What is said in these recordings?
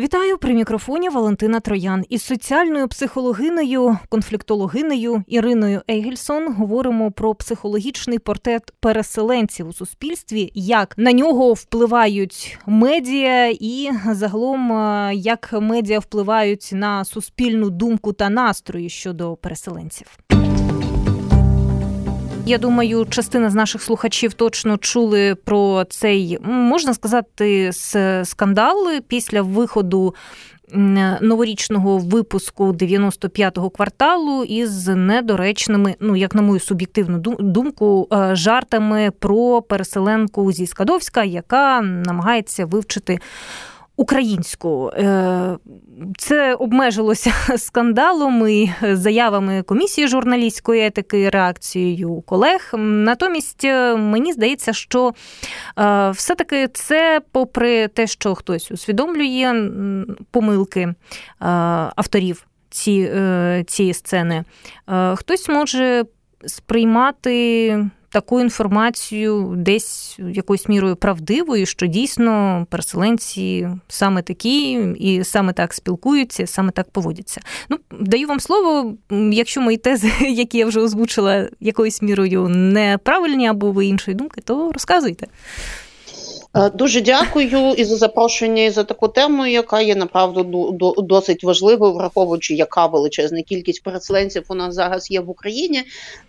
Вітаю при мікрофоні Валентина Троян із соціальною психологинею, конфліктологинею Іриною Ейгельсон говоримо про психологічний портрет переселенців у суспільстві, як на нього впливають медіа, і загалом е, як медіа впливають на суспільну думку та настрої щодо переселенців. Я думаю, частина з наших слухачів точно чули про цей можна сказати скандал після виходу. Новорічного випуску 95-го кварталу із недоречними, ну як на мою суб'єктивну думку, е, жартами про переселенку зі Скадовська, яка намагається вивчити українську. Е, це обмежилося скандалом і заявами комісії журналістської етики, реакцією колег. Натомість е, мені здається, що е, все-таки це, попри те, що хтось усвідомлює помилки авторів цієї сцени, хтось може сприймати таку інформацію десь якоюсь мірою правдивою, що дійсно переселенці саме такі і саме так спілкуються, саме так поводяться. Ну, даю вам слово, якщо мої тези, які я вже озвучила, якоюсь мірою неправильні або ви іншої думки, то розказуйте. Е, дуже дякую і за запрошення і за таку тему, яка є направду досить важливою, враховуючи, яка величезна кількість переселенців у нас зараз є в Україні.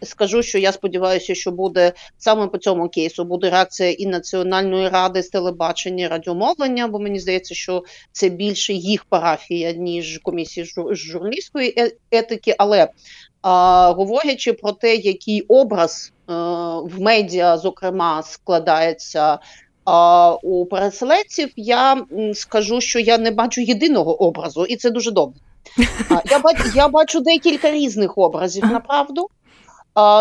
Скажу, що я сподіваюся, що буде саме по цьому кейсу буде реакція і Національної ради з телебачення і радіомовлення, бо мені здається, що це більше їх парафія, ніж комісії журналістської е, етики. Але а, говорячи про те, який образ а, е, в медіа, зокрема, складається. А у переселенців я скажу, що я не бачу єдиного образу, і це дуже добре. Я бачу, я бачу декілька різних образів, направду.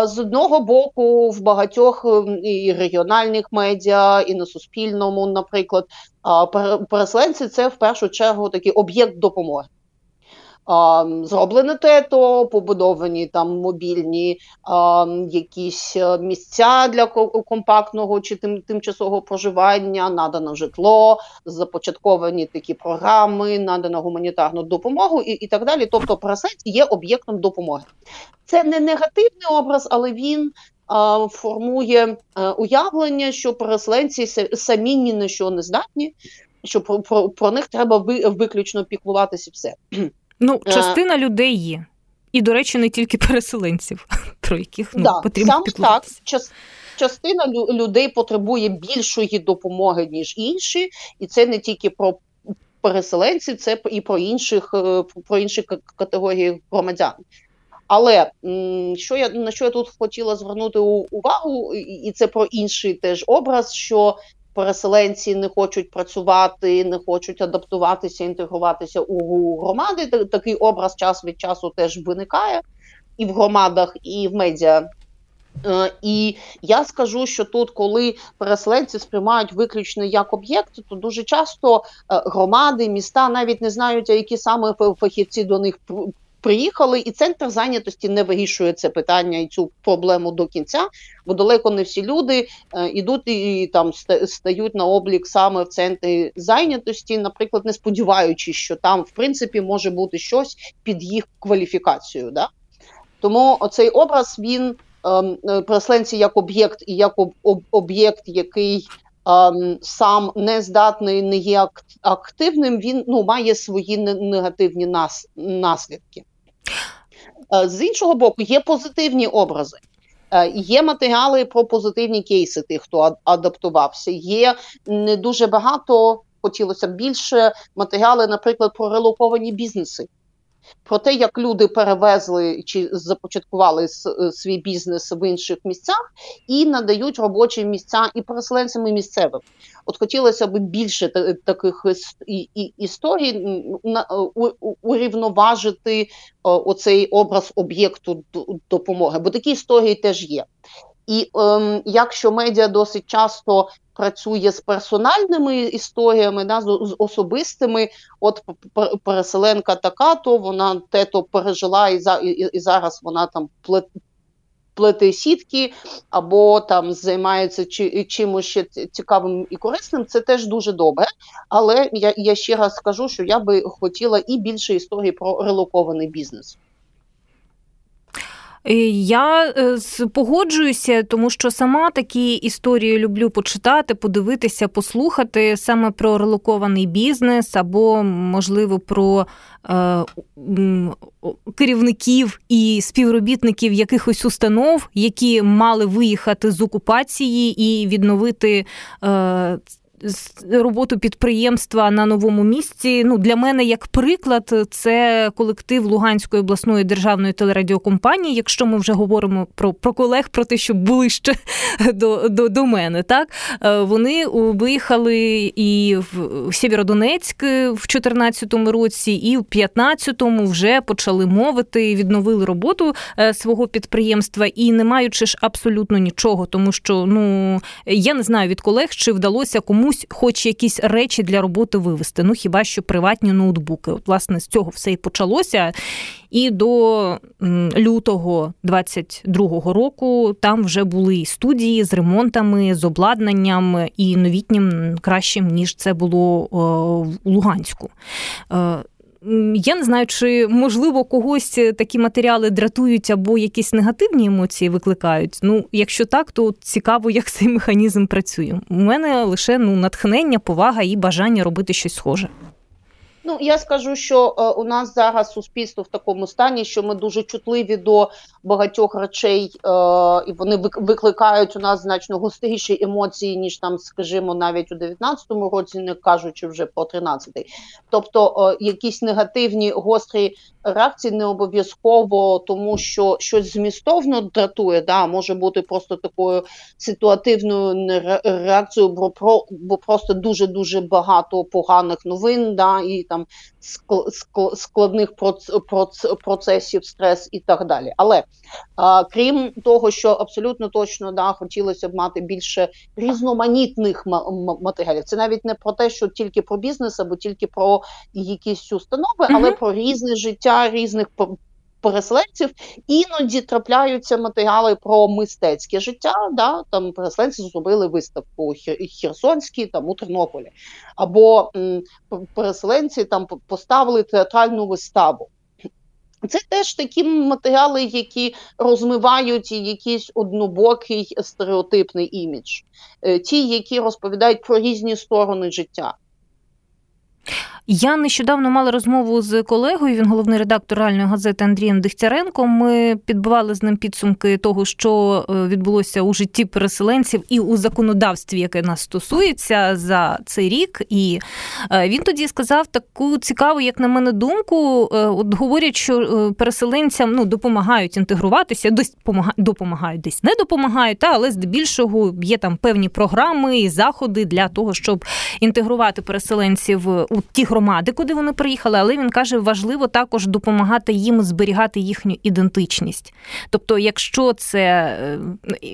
З одного боку, в багатьох і регіональних медіа, і на Суспільному, наприклад, переселенці це в першу чергу такий об'єкт допомоги. Зроблене тето, побудовані там мобільні якісь е, місця для компактного чи тим, тимчасового проживання, надано житло, започатковані такі програми, надано гуманітарну допомогу і і так далі. Тобто, переселенці є об'єктом допомоги. Це не негативний образ, але він формує е, уявлення, що переселенці самі ні на що не здатні, що про, про, про них треба виключно піклуватися все. Ну, е, частина людей є. І, до речі, не тільки переселенців, про яких ну, да, потрібно саме так. Час, частина людей потребує більшої допомоги, ніж інші, і це не тільки про переселенців, це і про інших е, про інші категорії громадян. Але що я на що я тут хотіла звернути увагу, і це про інший теж образ, що переселенці не хочуть працювати, не хочуть адаптуватися, інтегруватися у громади. Такий образ час від часу теж виникає і в громадах, і в медіа. Е, і я скажу, що тут, коли переселенці сприймають виключно як об'єкт, то дуже часто е, громади, міста навіть не знають, які саме фахівці до них приїхали, і центр зайнятості не вирішує це питання і цю проблему до кінця, бо далеко не всі люди е, ідуть і, там стають на облік саме в центрі зайнятості, наприклад, не сподіваючись, що там в принципі може бути щось під їх кваліфікацією. Да? Тому цей образ він ем, е, переселенці як об'єкт і як об, об, об'єкт, який ем, сам не здатний, не є активним, він ну має свої негативні нас, наслідки. Е, з іншого боку, є позитивні образи. Е, є матеріали про позитивні кейси тих, хто адаптувався. Є не дуже багато, хотілося б більше матеріали, наприклад, про релоковані бізнеси про те, як люди перевезли чи започаткували е, свій бізнес в інших місцях і надають робочі місця і переселенцям і місцевим. От хотілося б більше таких історій урівноважити оцей образ об'єкту допомоги, бо такі історії теж є. І ем, якщо медіа досить часто працює з персональними історіями, да, з, особистими, от переселенка така, то вона те то пережила, і за і, і зараз вона там плете сітки або там займаються чи, чимось ще цікавим і корисним, це теж дуже добре. Але я я ще раз скажу, що я би хотіла і більше історії про релокований бізнес. Е, я е, погоджуюся, тому що сама такі історії люблю почитати, подивитися, послухати саме про релокований бізнес або, можливо, про е, керівників і співробітників якихось установ, які мали виїхати з окупації і відновити роботу підприємства на новому місці. Ну для мене як приклад, це колектив Луганської обласної державної телерадіокомпанії. Якщо ми вже говоримо про про колег, про те, що були ще до до, до мене, так е, вони виїхали і в Сєвєродонецьк в 2014 році, і в 2015-му вже почали мовити, відновили роботу е, свого підприємства і не маючи ж абсолютно нічого, тому що ну я не знаю від колег, чи вдалося кому комусь хоч якісь речі для роботи вивести. Ну хіба що приватні ноутбуки? От, власне, з цього все і почалося. І до лютого 22-го року там вже були студії з ремонтами, з обладнанням і новітнім кращим ніж це було у Луганську. Я не знаю, чи можливо когось е, такі матеріали дратують або якісь негативні емоції викликають. Ну, якщо так, то цікаво, як цей механізм працює. У мене лише ну натхнення, повага і бажання робити щось схоже. Ну я скажу, що е, у нас зараз суспільство в такому стані, що ми дуже чутливі до багатьох речей, е, і вони викликають у нас значно гостріші емоції, ніж там, скажімо, навіть у 19-му році, не кажучи вже про 13-й. Тобто е, якісь негативні гострі реакції не обов'язково, тому що щось змістовно дратує, да, може бути просто такою ситуативною реакцією, бо про бо просто дуже дуже багато поганих новин, да, і там складних процесів, стрес і так далі. Але а, крім того, що абсолютно точно да, хотілося б мати більше різноманітних матеріалів. Це навіть не про те, що тільки про бізнес або тільки про якісь установи, але mm-hmm. про різне життя різних переселенців іноді трапляються матеріали про мистецьке життя. Да? Там переселенці зробили виставку Херсонській там у Тернополі, або м, переселенці там поставили театральну виставу. Це теж такі матеріали, які розмивають якийсь однобокий стереотипний імідж, е, ті, які розповідають про різні сторони життя. Я нещодавно мала розмову з колегою. Він головний редактор реальної газети Андрієм Дегтяренко. Ми підбивали з ним підсумки того, що е, відбулося у житті переселенців і у законодавстві, яке нас стосується за цей рік. І е, він тоді сказав таку цікаву, як на мене, думку. Е, от говорять, що переселенцям ну допомагають інтегруватися, десь допомагають, десь не допомагають, та але здебільшого є там певні програми і заходи для того, щоб інтегрувати переселенців у ті громади, куди вони приїхали, але він каже, важливо також допомагати їм зберігати їхню ідентичність. Тобто, якщо це е,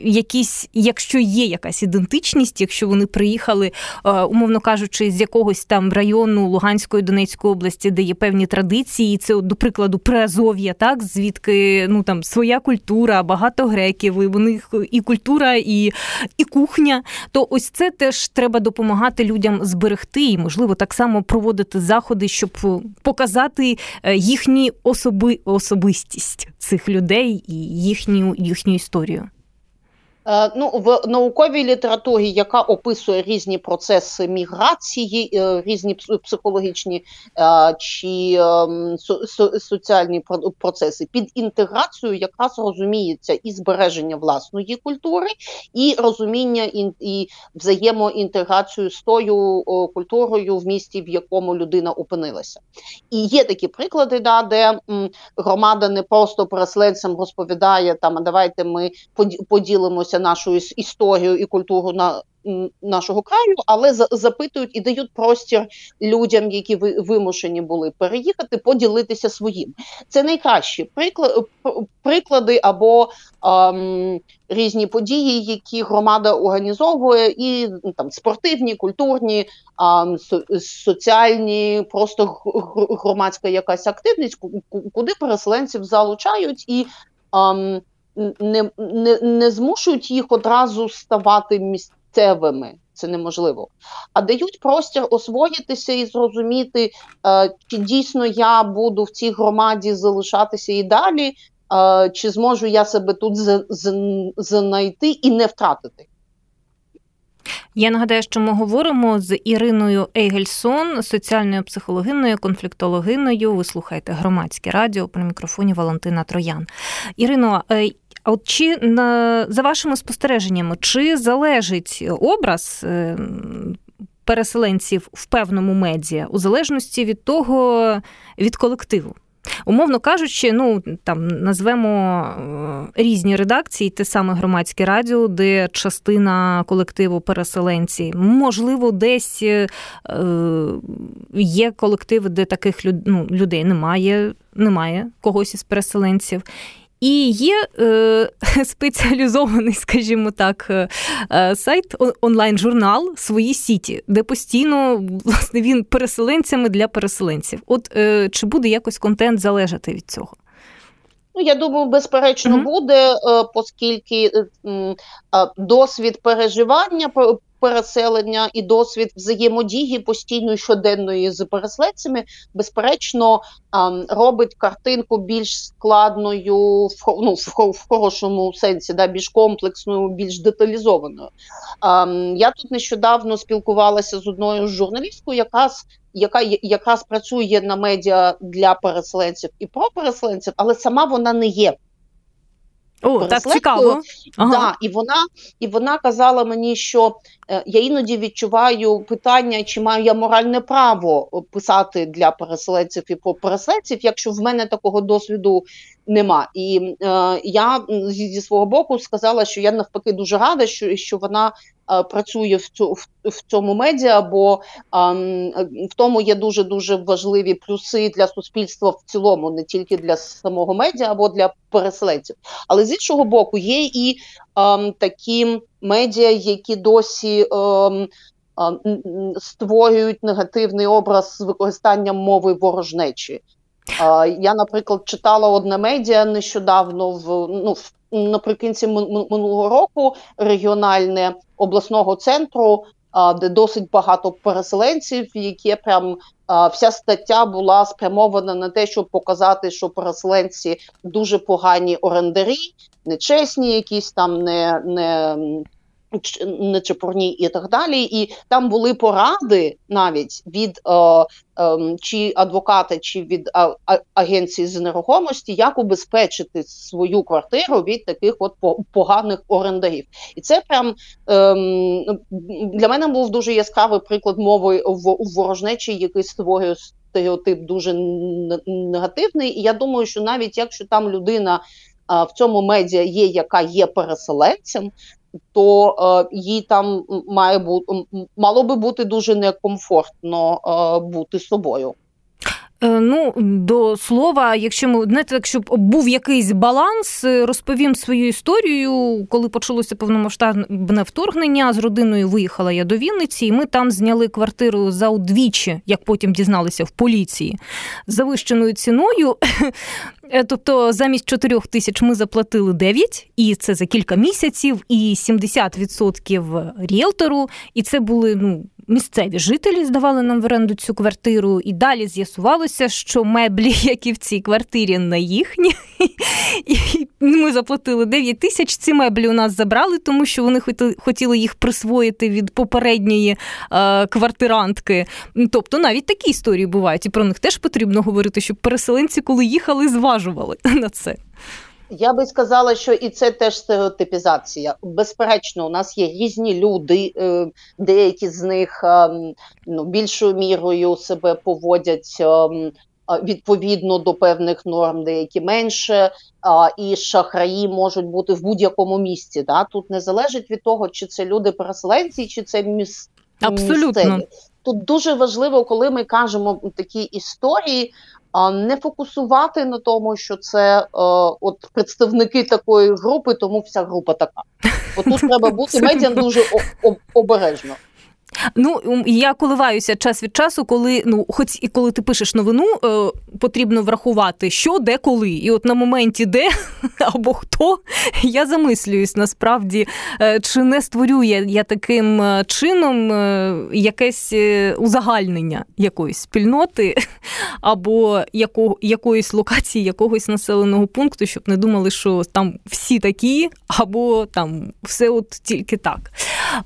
якісь, якщо є якась ідентичність, якщо вони приїхали, е, умовно кажучи, з якогось там району Луганської Донецької області, де є певні традиції, це до прикладу Приазов'я, так звідки ну там своя культура, багато греків, і вони і культура, і, і кухня, то ось це теж треба допомагати людям зберегти і, можливо, так само проводити заходи, щоб е, показати їхні особи, особистість цих людей і їхню, їхню історію. Е, ну, в науковій літературі, яка описує різні процеси міграції, е, різні психологічні е, чи ем, соціальні процеси під інтеграцією, якраз розуміється і збереження власної культури, і розуміння і взаємоінтеграцію з тою культурою в місті, в якому людина опинилася. І є такі приклади, да, де громада не просто переселенцям розповідає там, а давайте ми поділимося дивляться нашу історію і культуру на нашого краю, але запитують і дають простір людям, які вимушені були переїхати, поділитися своїм. Це найкращі приклади або ем, різні події, які громада організовує, і ну, там спортивні, культурні, ем, соціальні, просто громадська якась активність, куди переселенців залучають і. Ем, не, не, не змушують їх одразу ставати місцевими. Це неможливо, а дають простір освоїтися і зрозуміти, е, чи дійсно я буду в цій громаді залишатися і далі, е, чи зможу я себе тут знайти і не втратити. Я нагадаю, що ми говоримо з Іриною Ейгельсон, соціальною психологиною, конфліктологиною. Ви слухаєте громадське радіо при мікрофоні Валентина Троян. Ірино, е, а от чи на за вашими спостереженнями, чи залежить образ е, переселенців в певному медіа у залежності від того від колективу? Умовно кажучи, ну там назвемо е, різні редакції, те саме громадське радіо, де частина колективу переселенці, можливо, десь е, є колективи, де таких ну, людей немає, немає когось із переселенців. І є е, спеціалізований, скажімо так, е, е, сайт, онлайн-журнал свої сіті, де постійно власне він переселенцями для переселенців. От е, чи буде якось контент залежати від цього? Ну, я думаю, безперечно, mm-hmm. буде, е, оскільки е, досвід переживання переселення і досвід взаємодії постійної щоденної з переселенцями, безперечно, робить картинку більш складною ну, в хорошому сенсі, да, більш комплексною, більш деталізованою. Я тут нещодавно спілкувалася з одною журналісткою, яка яка якраз працює на медіа для переселенців і про переселенців, але сама вона не є о, так цікаво. Ага. Да, І вона і вона казала мені, що е, я іноді відчуваю питання, чи маю я моральне право писати для переселенців і про переселенців, якщо в мене такого досвіду нема. І е, я зі свого боку сказала, що я навпаки дуже рада, що що вона е, працює в цю в, цьому медіа, бо е, в тому є дуже дуже важливі плюси для суспільства в цілому, не тільки для самого медіа або для переселенців. Але з іншого боку, є і е, такі медіа, які досі. Е, Створюють негативний образ з використанням мови ворожнечі. Я, наприклад, читала одне медіа нещодавно в ну в. наприкінці минулого року регіональне обласного центру, де досить багато переселенців, яке прям вся стаття була спрямована на те, щоб показати, що переселенці дуже погані орендарі, нечесні, якісь там не не нечепурні і так далі. І там були поради навіть від е, е, чи адвоката, чи від а, а, агенції з нерухомості, як убезпечити свою квартиру від таких от поганих орендарів. І це прям е, для мене був дуже яскравий приклад мови в ворожнечі, який створює стереотип дуже негативний. І я думаю, що навіть якщо там людина. В цьому медіа є, яка є переселенцем, то е, їй там має бути мало би бути дуже некомфортно е, бути собою. Е, ну, до слова, якщо ми знаєте, якщо був якийсь баланс, е, розповім свою історію. Коли почалося повномасштабне вторгнення, з родиною виїхала я до Вінниці, і ми там зняли квартиру за удвічі, як потім дізналися в поліції, завищеною ціною. Е, тобто замість 4 тисяч ми заплатили 9, і це за кілька місяців, і 70% ріелтору. І це були ну місцеві жителі здавали нам в оренду цю квартиру, і далі з'ясувалося, що меблі, які в цій квартирі, не їхні. І ми заплатили 9 тисяч. Ці меблі у нас забрали, тому що вони хотіли їх присвоїти від попередньої е, квартирантки. Тобто навіть такі історії бувають, і про них теж потрібно говорити, щоб переселенці, коли їхали, зважували на це. Я би сказала, що і це теж стереотипізація. Безперечно, у нас є різні люди, е, деякі з них ем, ну, більшою мірою себе поводять ем, відповідно до певних норм, деякі менше, і шахраї можуть бути в будь-якому місці. Да? Тут не залежить від того, чи це люди-переселенці, чи це міс... Абсолютно. місцеві. Тут дуже важливо, коли ми кажемо такі історії не фокусувати на тому, що це е, от представники такої групи, тому вся група така. От тут треба бути медіа дуже обережно. Ну я коливаюся час від часу, коли ну, хоч і коли ти пишеш новину, е, потрібно врахувати, що, де, коли. І от на моменті, де або хто, я замислююсь насправді, е, чи не створює я таким е, чином е, якесь е, узагальнення якоїсь спільноти, або яко, якоїсь локації, якогось населеного пункту, щоб не думали, що там всі такі, або там все от тільки так.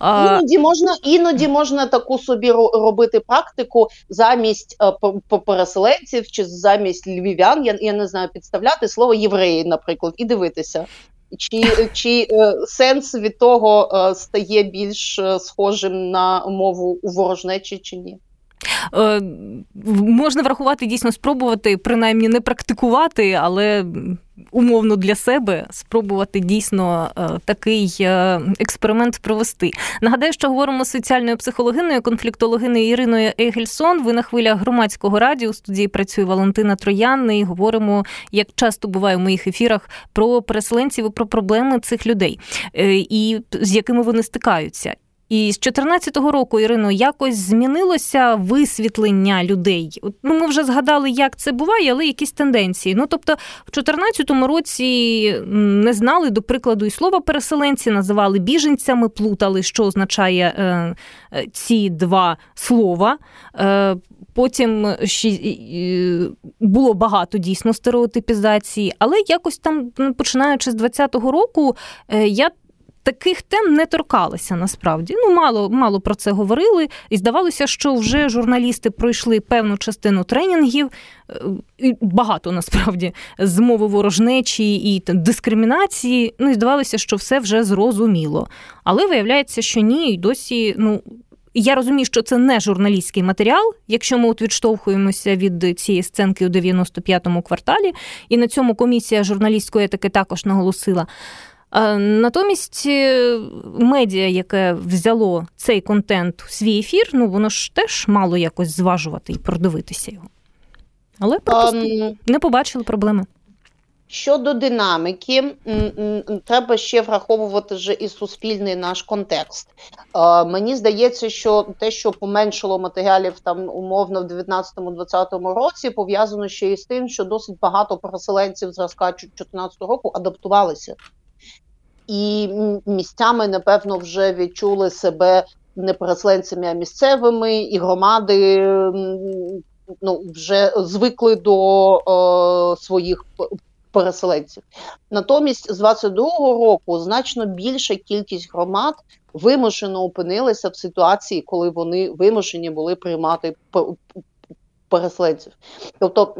Іноді можна іноді можна таку собі робити практику замість е, переселенців чи замість львів'ян. Я я не знаю підставляти слово євреї, наприклад, і дивитися. Чи чи е, сенс від того е, стає більш е, схожим на мову у ворожнечі чи ні? Е, можна врахувати дійсно спробувати, принаймні не практикувати, але умовно для себе спробувати дійсно е, такий е, експеримент провести. Нагадаю, що говоримо з соціальною психологиною, конфліктологиною Іриною Егельсон. Ви на хвилях громадського радіо у студії працює Валентина Троян. І говоримо, як часто буває в моїх ефірах, про переселенців і про проблеми цих людей і з якими вони стикаються. І з 2014 року, Ірино, якось змінилося висвітлення людей. Ну, Ми вже згадали, як це буває, але якісь тенденції. Ну, тобто, в 2014 році не знали, до прикладу, і слова переселенці, називали біженцями, плутали, що означає е, е ці два слова. Е, Потім ще було багато дійсно стереотипізації, але якось там, ну, починаючи з 2020 року, е, я таких тем не торкалися насправді. Ну, мало мало про це говорили, і здавалося, що вже журналісти пройшли певну частину тренінгів, е, і багато насправді з мови ворожнечі і дискримінації. Ну і здавалося, що все вже зрозуміло. Але виявляється, що ні, і досі ну. Я розумію, що це не журналістський матеріал, якщо ми от відштовхуємося від цієї сценки у 95-му кварталі, і на цьому комісія журналістської етики також наголосила. Натомість е, медіа, яке взяло цей контент в свій ефір, ну воно ж теж мало якось зважувати і продивитися його. Але um, не побачили проблеми. Щодо динаміки, треба ще враховувати вже і суспільний наш контекст. Мені здається, що те, що поменшило матеріалів там умовно в 19-20 році, пов'язано ще із тим, що досить багато переселенців зразка 2014 року адаптувалися і місцями, напевно, вже відчули себе не переселенцями, а місцевими, і громади ну, вже звикли до о, своїх переселенців. Натомість, з 22-го року значно більша кількість громад вимушено опинилися в ситуації, коли вони вимушені були приймати переселенців. Тобто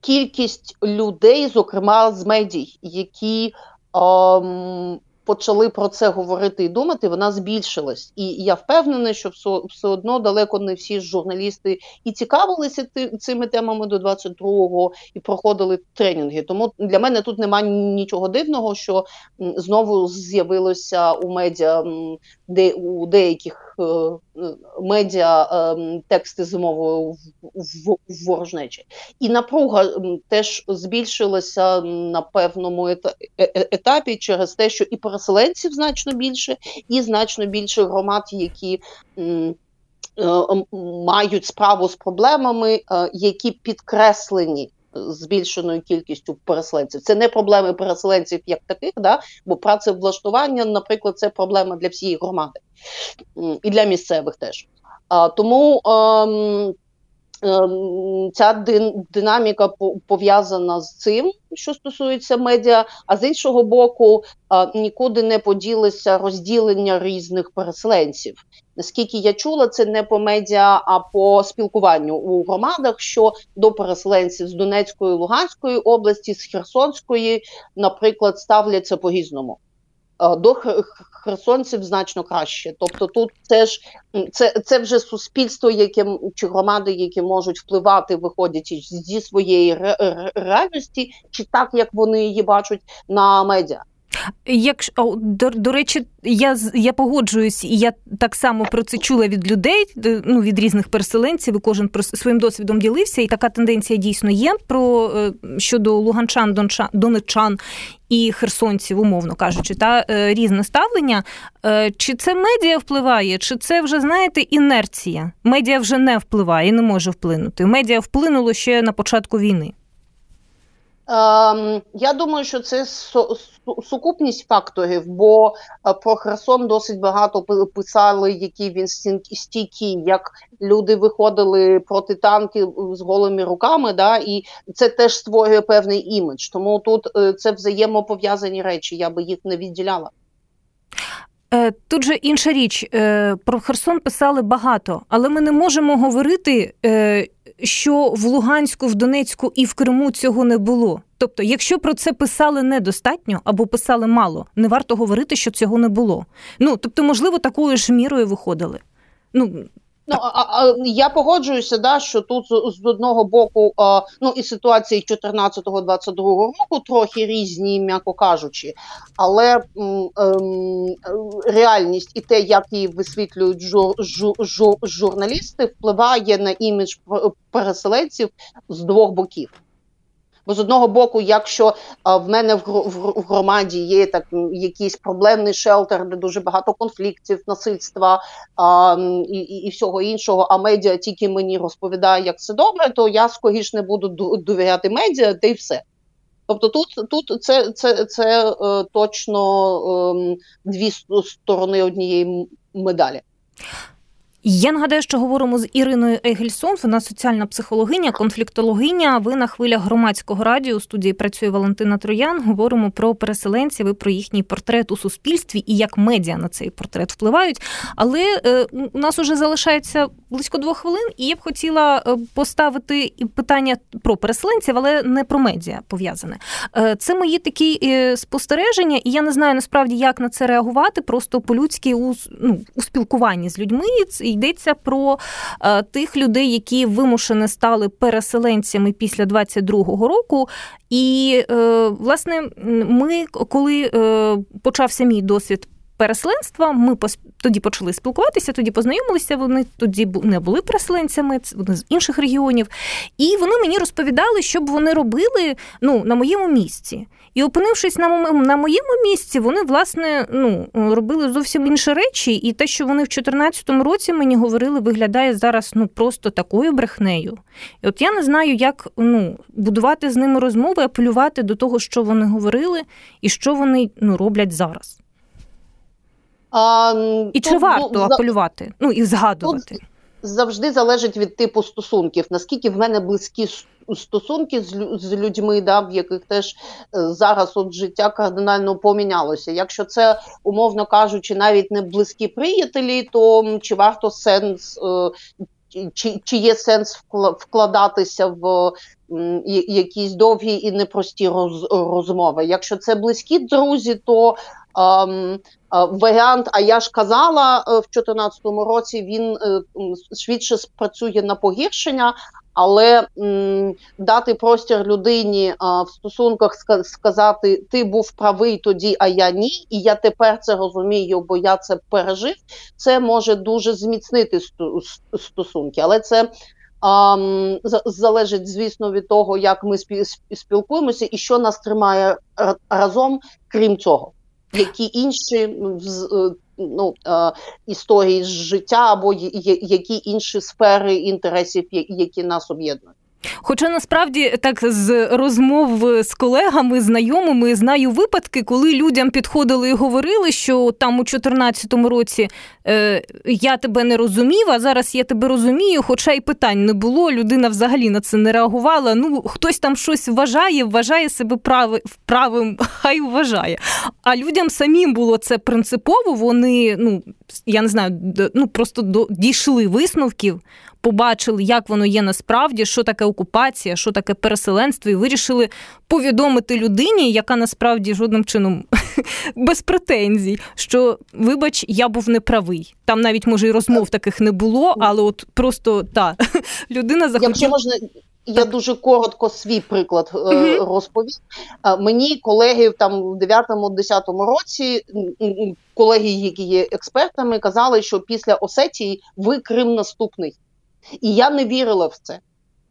кількість людей, зокрема з медій, які um, почали про це говорити і думати, вона збільшилась. І я впевнена, що все, одно далеко не всі журналісти і цікавилися цими темами до 22-го і проходили тренінги. Тому для мене тут немає нічого дивного, що знову з'явилося у медіа де у деяких е, медіа е, тексти з мовою ворожнечі. І напруга теж збільшилася на певному е, етапі через те, що і переселенців значно більше, і значно більше громад, які мають справу з проблемами, які підкреслені збільшеною кількістю переселенців. Це не проблеми переселенців як таких, да? бо працевлаштування, наприклад, це проблема для всієї громади і для місцевих теж. А, Тому ем, ця динаміка пов'язана з цим, що стосується медіа, а з іншого боку, нікуди не поділися розділення різних переселенців. Наскільки я чула, це не по медіа, а по спілкуванню у громадах, що до переселенців з Донецької Луганської області, з Херсонської, наприклад, ставляться по різному. До херсонців значно краще. Тобто, тут це ж це це вже суспільство, яке чи громади, які можуть впливати, виходячи зі своєї реальності, чи так як вони її бачать на медіа. Якщо до, до речі, я я погоджуюсь, і я так само про це чула від людей, ну від різних переселенців. і Кожен про своїм досвідом ділився, і така тенденція дійсно є про е, щодо луганчан, дончан, донечан і херсонців, умовно кажучи, та е, різне ставлення. Е, чи це медіа впливає, чи це вже знаєте інерція? Медіа вже не впливає, не може вплинути. Медіа вплинуло ще на початку війни. Ем, я думаю, що це сукупність факторів, бо е, про Херсон досить багато писали, які він стійкий, як люди виходили проти танків з голими руками, да, і це теж створює певний імідж. Тому тут е, це взаємопов'язані речі, я би їх не відділяла. Е, тут же інша річ про Херсон писали багато, але ми не можемо говорити, що в Луганську, в Донецьку і в Криму цього не було. Тобто, якщо про це писали недостатньо або писали мало, не варто говорити, що цього не було. Ну тобто, можливо, такою ж мірою виходили. Ну Ну а, а я погоджуюся, да що тут з, з одного боку, а, ну і ситуації 14-22 року трохи різні, м'яко кажучи, але м, м, реальність і те, як її висвітлюють жур, жур, жур, журналісти, впливає на імідж переселенців з двох боків. Бо з одного боку, якщо а, в мене в, в, в громаді є так якийсь проблемний шелтер, де дуже багато конфліктів, насильства а, і, і і, всього іншого, а медіа тільки мені розповідає, як все добре, то я скоріш не буду довіряти медіа, та й все. Тобто тут тут це це, це е, точно е, дві сторони однієї медалі. Я нагадаю, що говоримо з Іриною Егельсон, вона соціальна психологиня, конфліктологиня. Ви на хвилях громадського радіо у студії працює Валентина Троян. Говоримо про переселенців і про їхній портрет у суспільстві і як медіа на цей портрет впливають. Але е, у нас уже залишається близько двох хвилин, і я б хотіла е, поставити питання про переселенців, але не про медіа пов'язане. Е, це мої такі спостереження, і я не знаю насправді, як на це реагувати. Просто по-людськи у ну, у спілкуванні з людьми йдеться про тих людей, які вимушено стали переселенцями після 22-го року. І власне, ми коли почався мій досвід переселенства. Ми тоді почали спілкуватися, тоді познайомилися. Вони тоді не були переселенцями, вони з інших регіонів. І вони мені розповідали, що б вони робили ну, на моєму місці. І опинившись на на моєму місці, вони власне ну робили зовсім інші речі, і те, що вони в 2014 році мені говорили, виглядає зараз ну просто такою брехнею. І от я не знаю, як ну будувати з ними розмови, апелювати до того, що вони говорили, і що вони ну роблять зараз. А, І чи варто апелювати? Ну і згадувати? Тут завжди залежить від типу стосунків. Наскільки в мене близькі стосунки з з людьми, да, в яких теж е, зараз от життя кардинально помінялося. Якщо це, умовно кажучи, навіть не близькі приятелі, то чи варто сенс, е, чи, чи є сенс вкладатися в якісь довгі і непрості роз, розмови? Якщо це близькі друзі, то ем, Варіант, а я ж казала е, в 2014 році, він е, швидше спрацює на погіршення, але м, дати простір людині а, в стосунках сказати Ти був правий тоді, а я ні, і я тепер це розумію, бо я це пережив. Це може дуже зміцнити стосунки, але це. Залежить, звісно, від того, як ми спілкуємося і що нас тримає разом, крім цього які інші е, ну, е, історії з життя або які інші сфери інтересів, які нас об'єднують. Хоча насправді так з розмов з колегами, знайомими знаю випадки, коли людям підходили і говорили, що там у 2014 році е, я тебе не розумів, а зараз я тебе розумію, хоча й питань не було. Людина взагалі на це не реагувала. Ну хтось там щось вважає, вважає себе прави, правим, хай вважає. А людям самим було це принципово. Вони ну я не знаю, ну просто до дійшли висновків побачили, як воно є насправді, що таке окупація, що таке переселенство, і вирішили повідомити людині, яка насправді жодним чином без претензій, що, вибач, я був неправий. Там навіть може і розмов таких не було, але от просто та людина захотіла... Якщо можна я дуже коротко свій приклад е, розповім. Е, мені колеги там в 9-10 році, колеги, які є експертами, казали, що після Осетії ви Крим наступний. І я не вірила в це.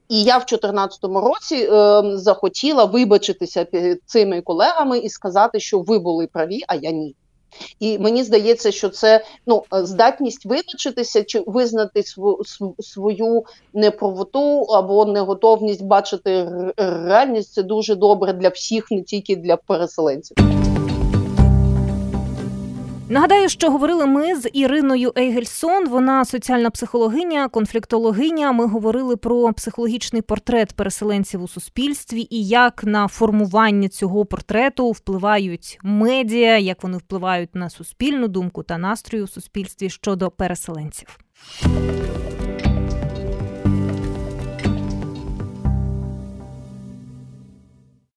І я в 2014 році е, захотіла вибачитися перед цими колегами і сказати, що ви були праві, а я ні. І мені здається, що це ну здатність вибачитися чи визнати свою свою неправоту або неготовність бачити реальність. Це дуже добре для всіх, не тільки для переселенців. Нагадаю, що говорили ми з Іриною Ейгельсон. Вона соціальна психологиня, конфліктологиня. Ми говорили про психологічний портрет переселенців у суспільстві і як на формування цього портрету впливають медіа, як вони впливають на суспільну думку та настрою у суспільстві щодо переселенців.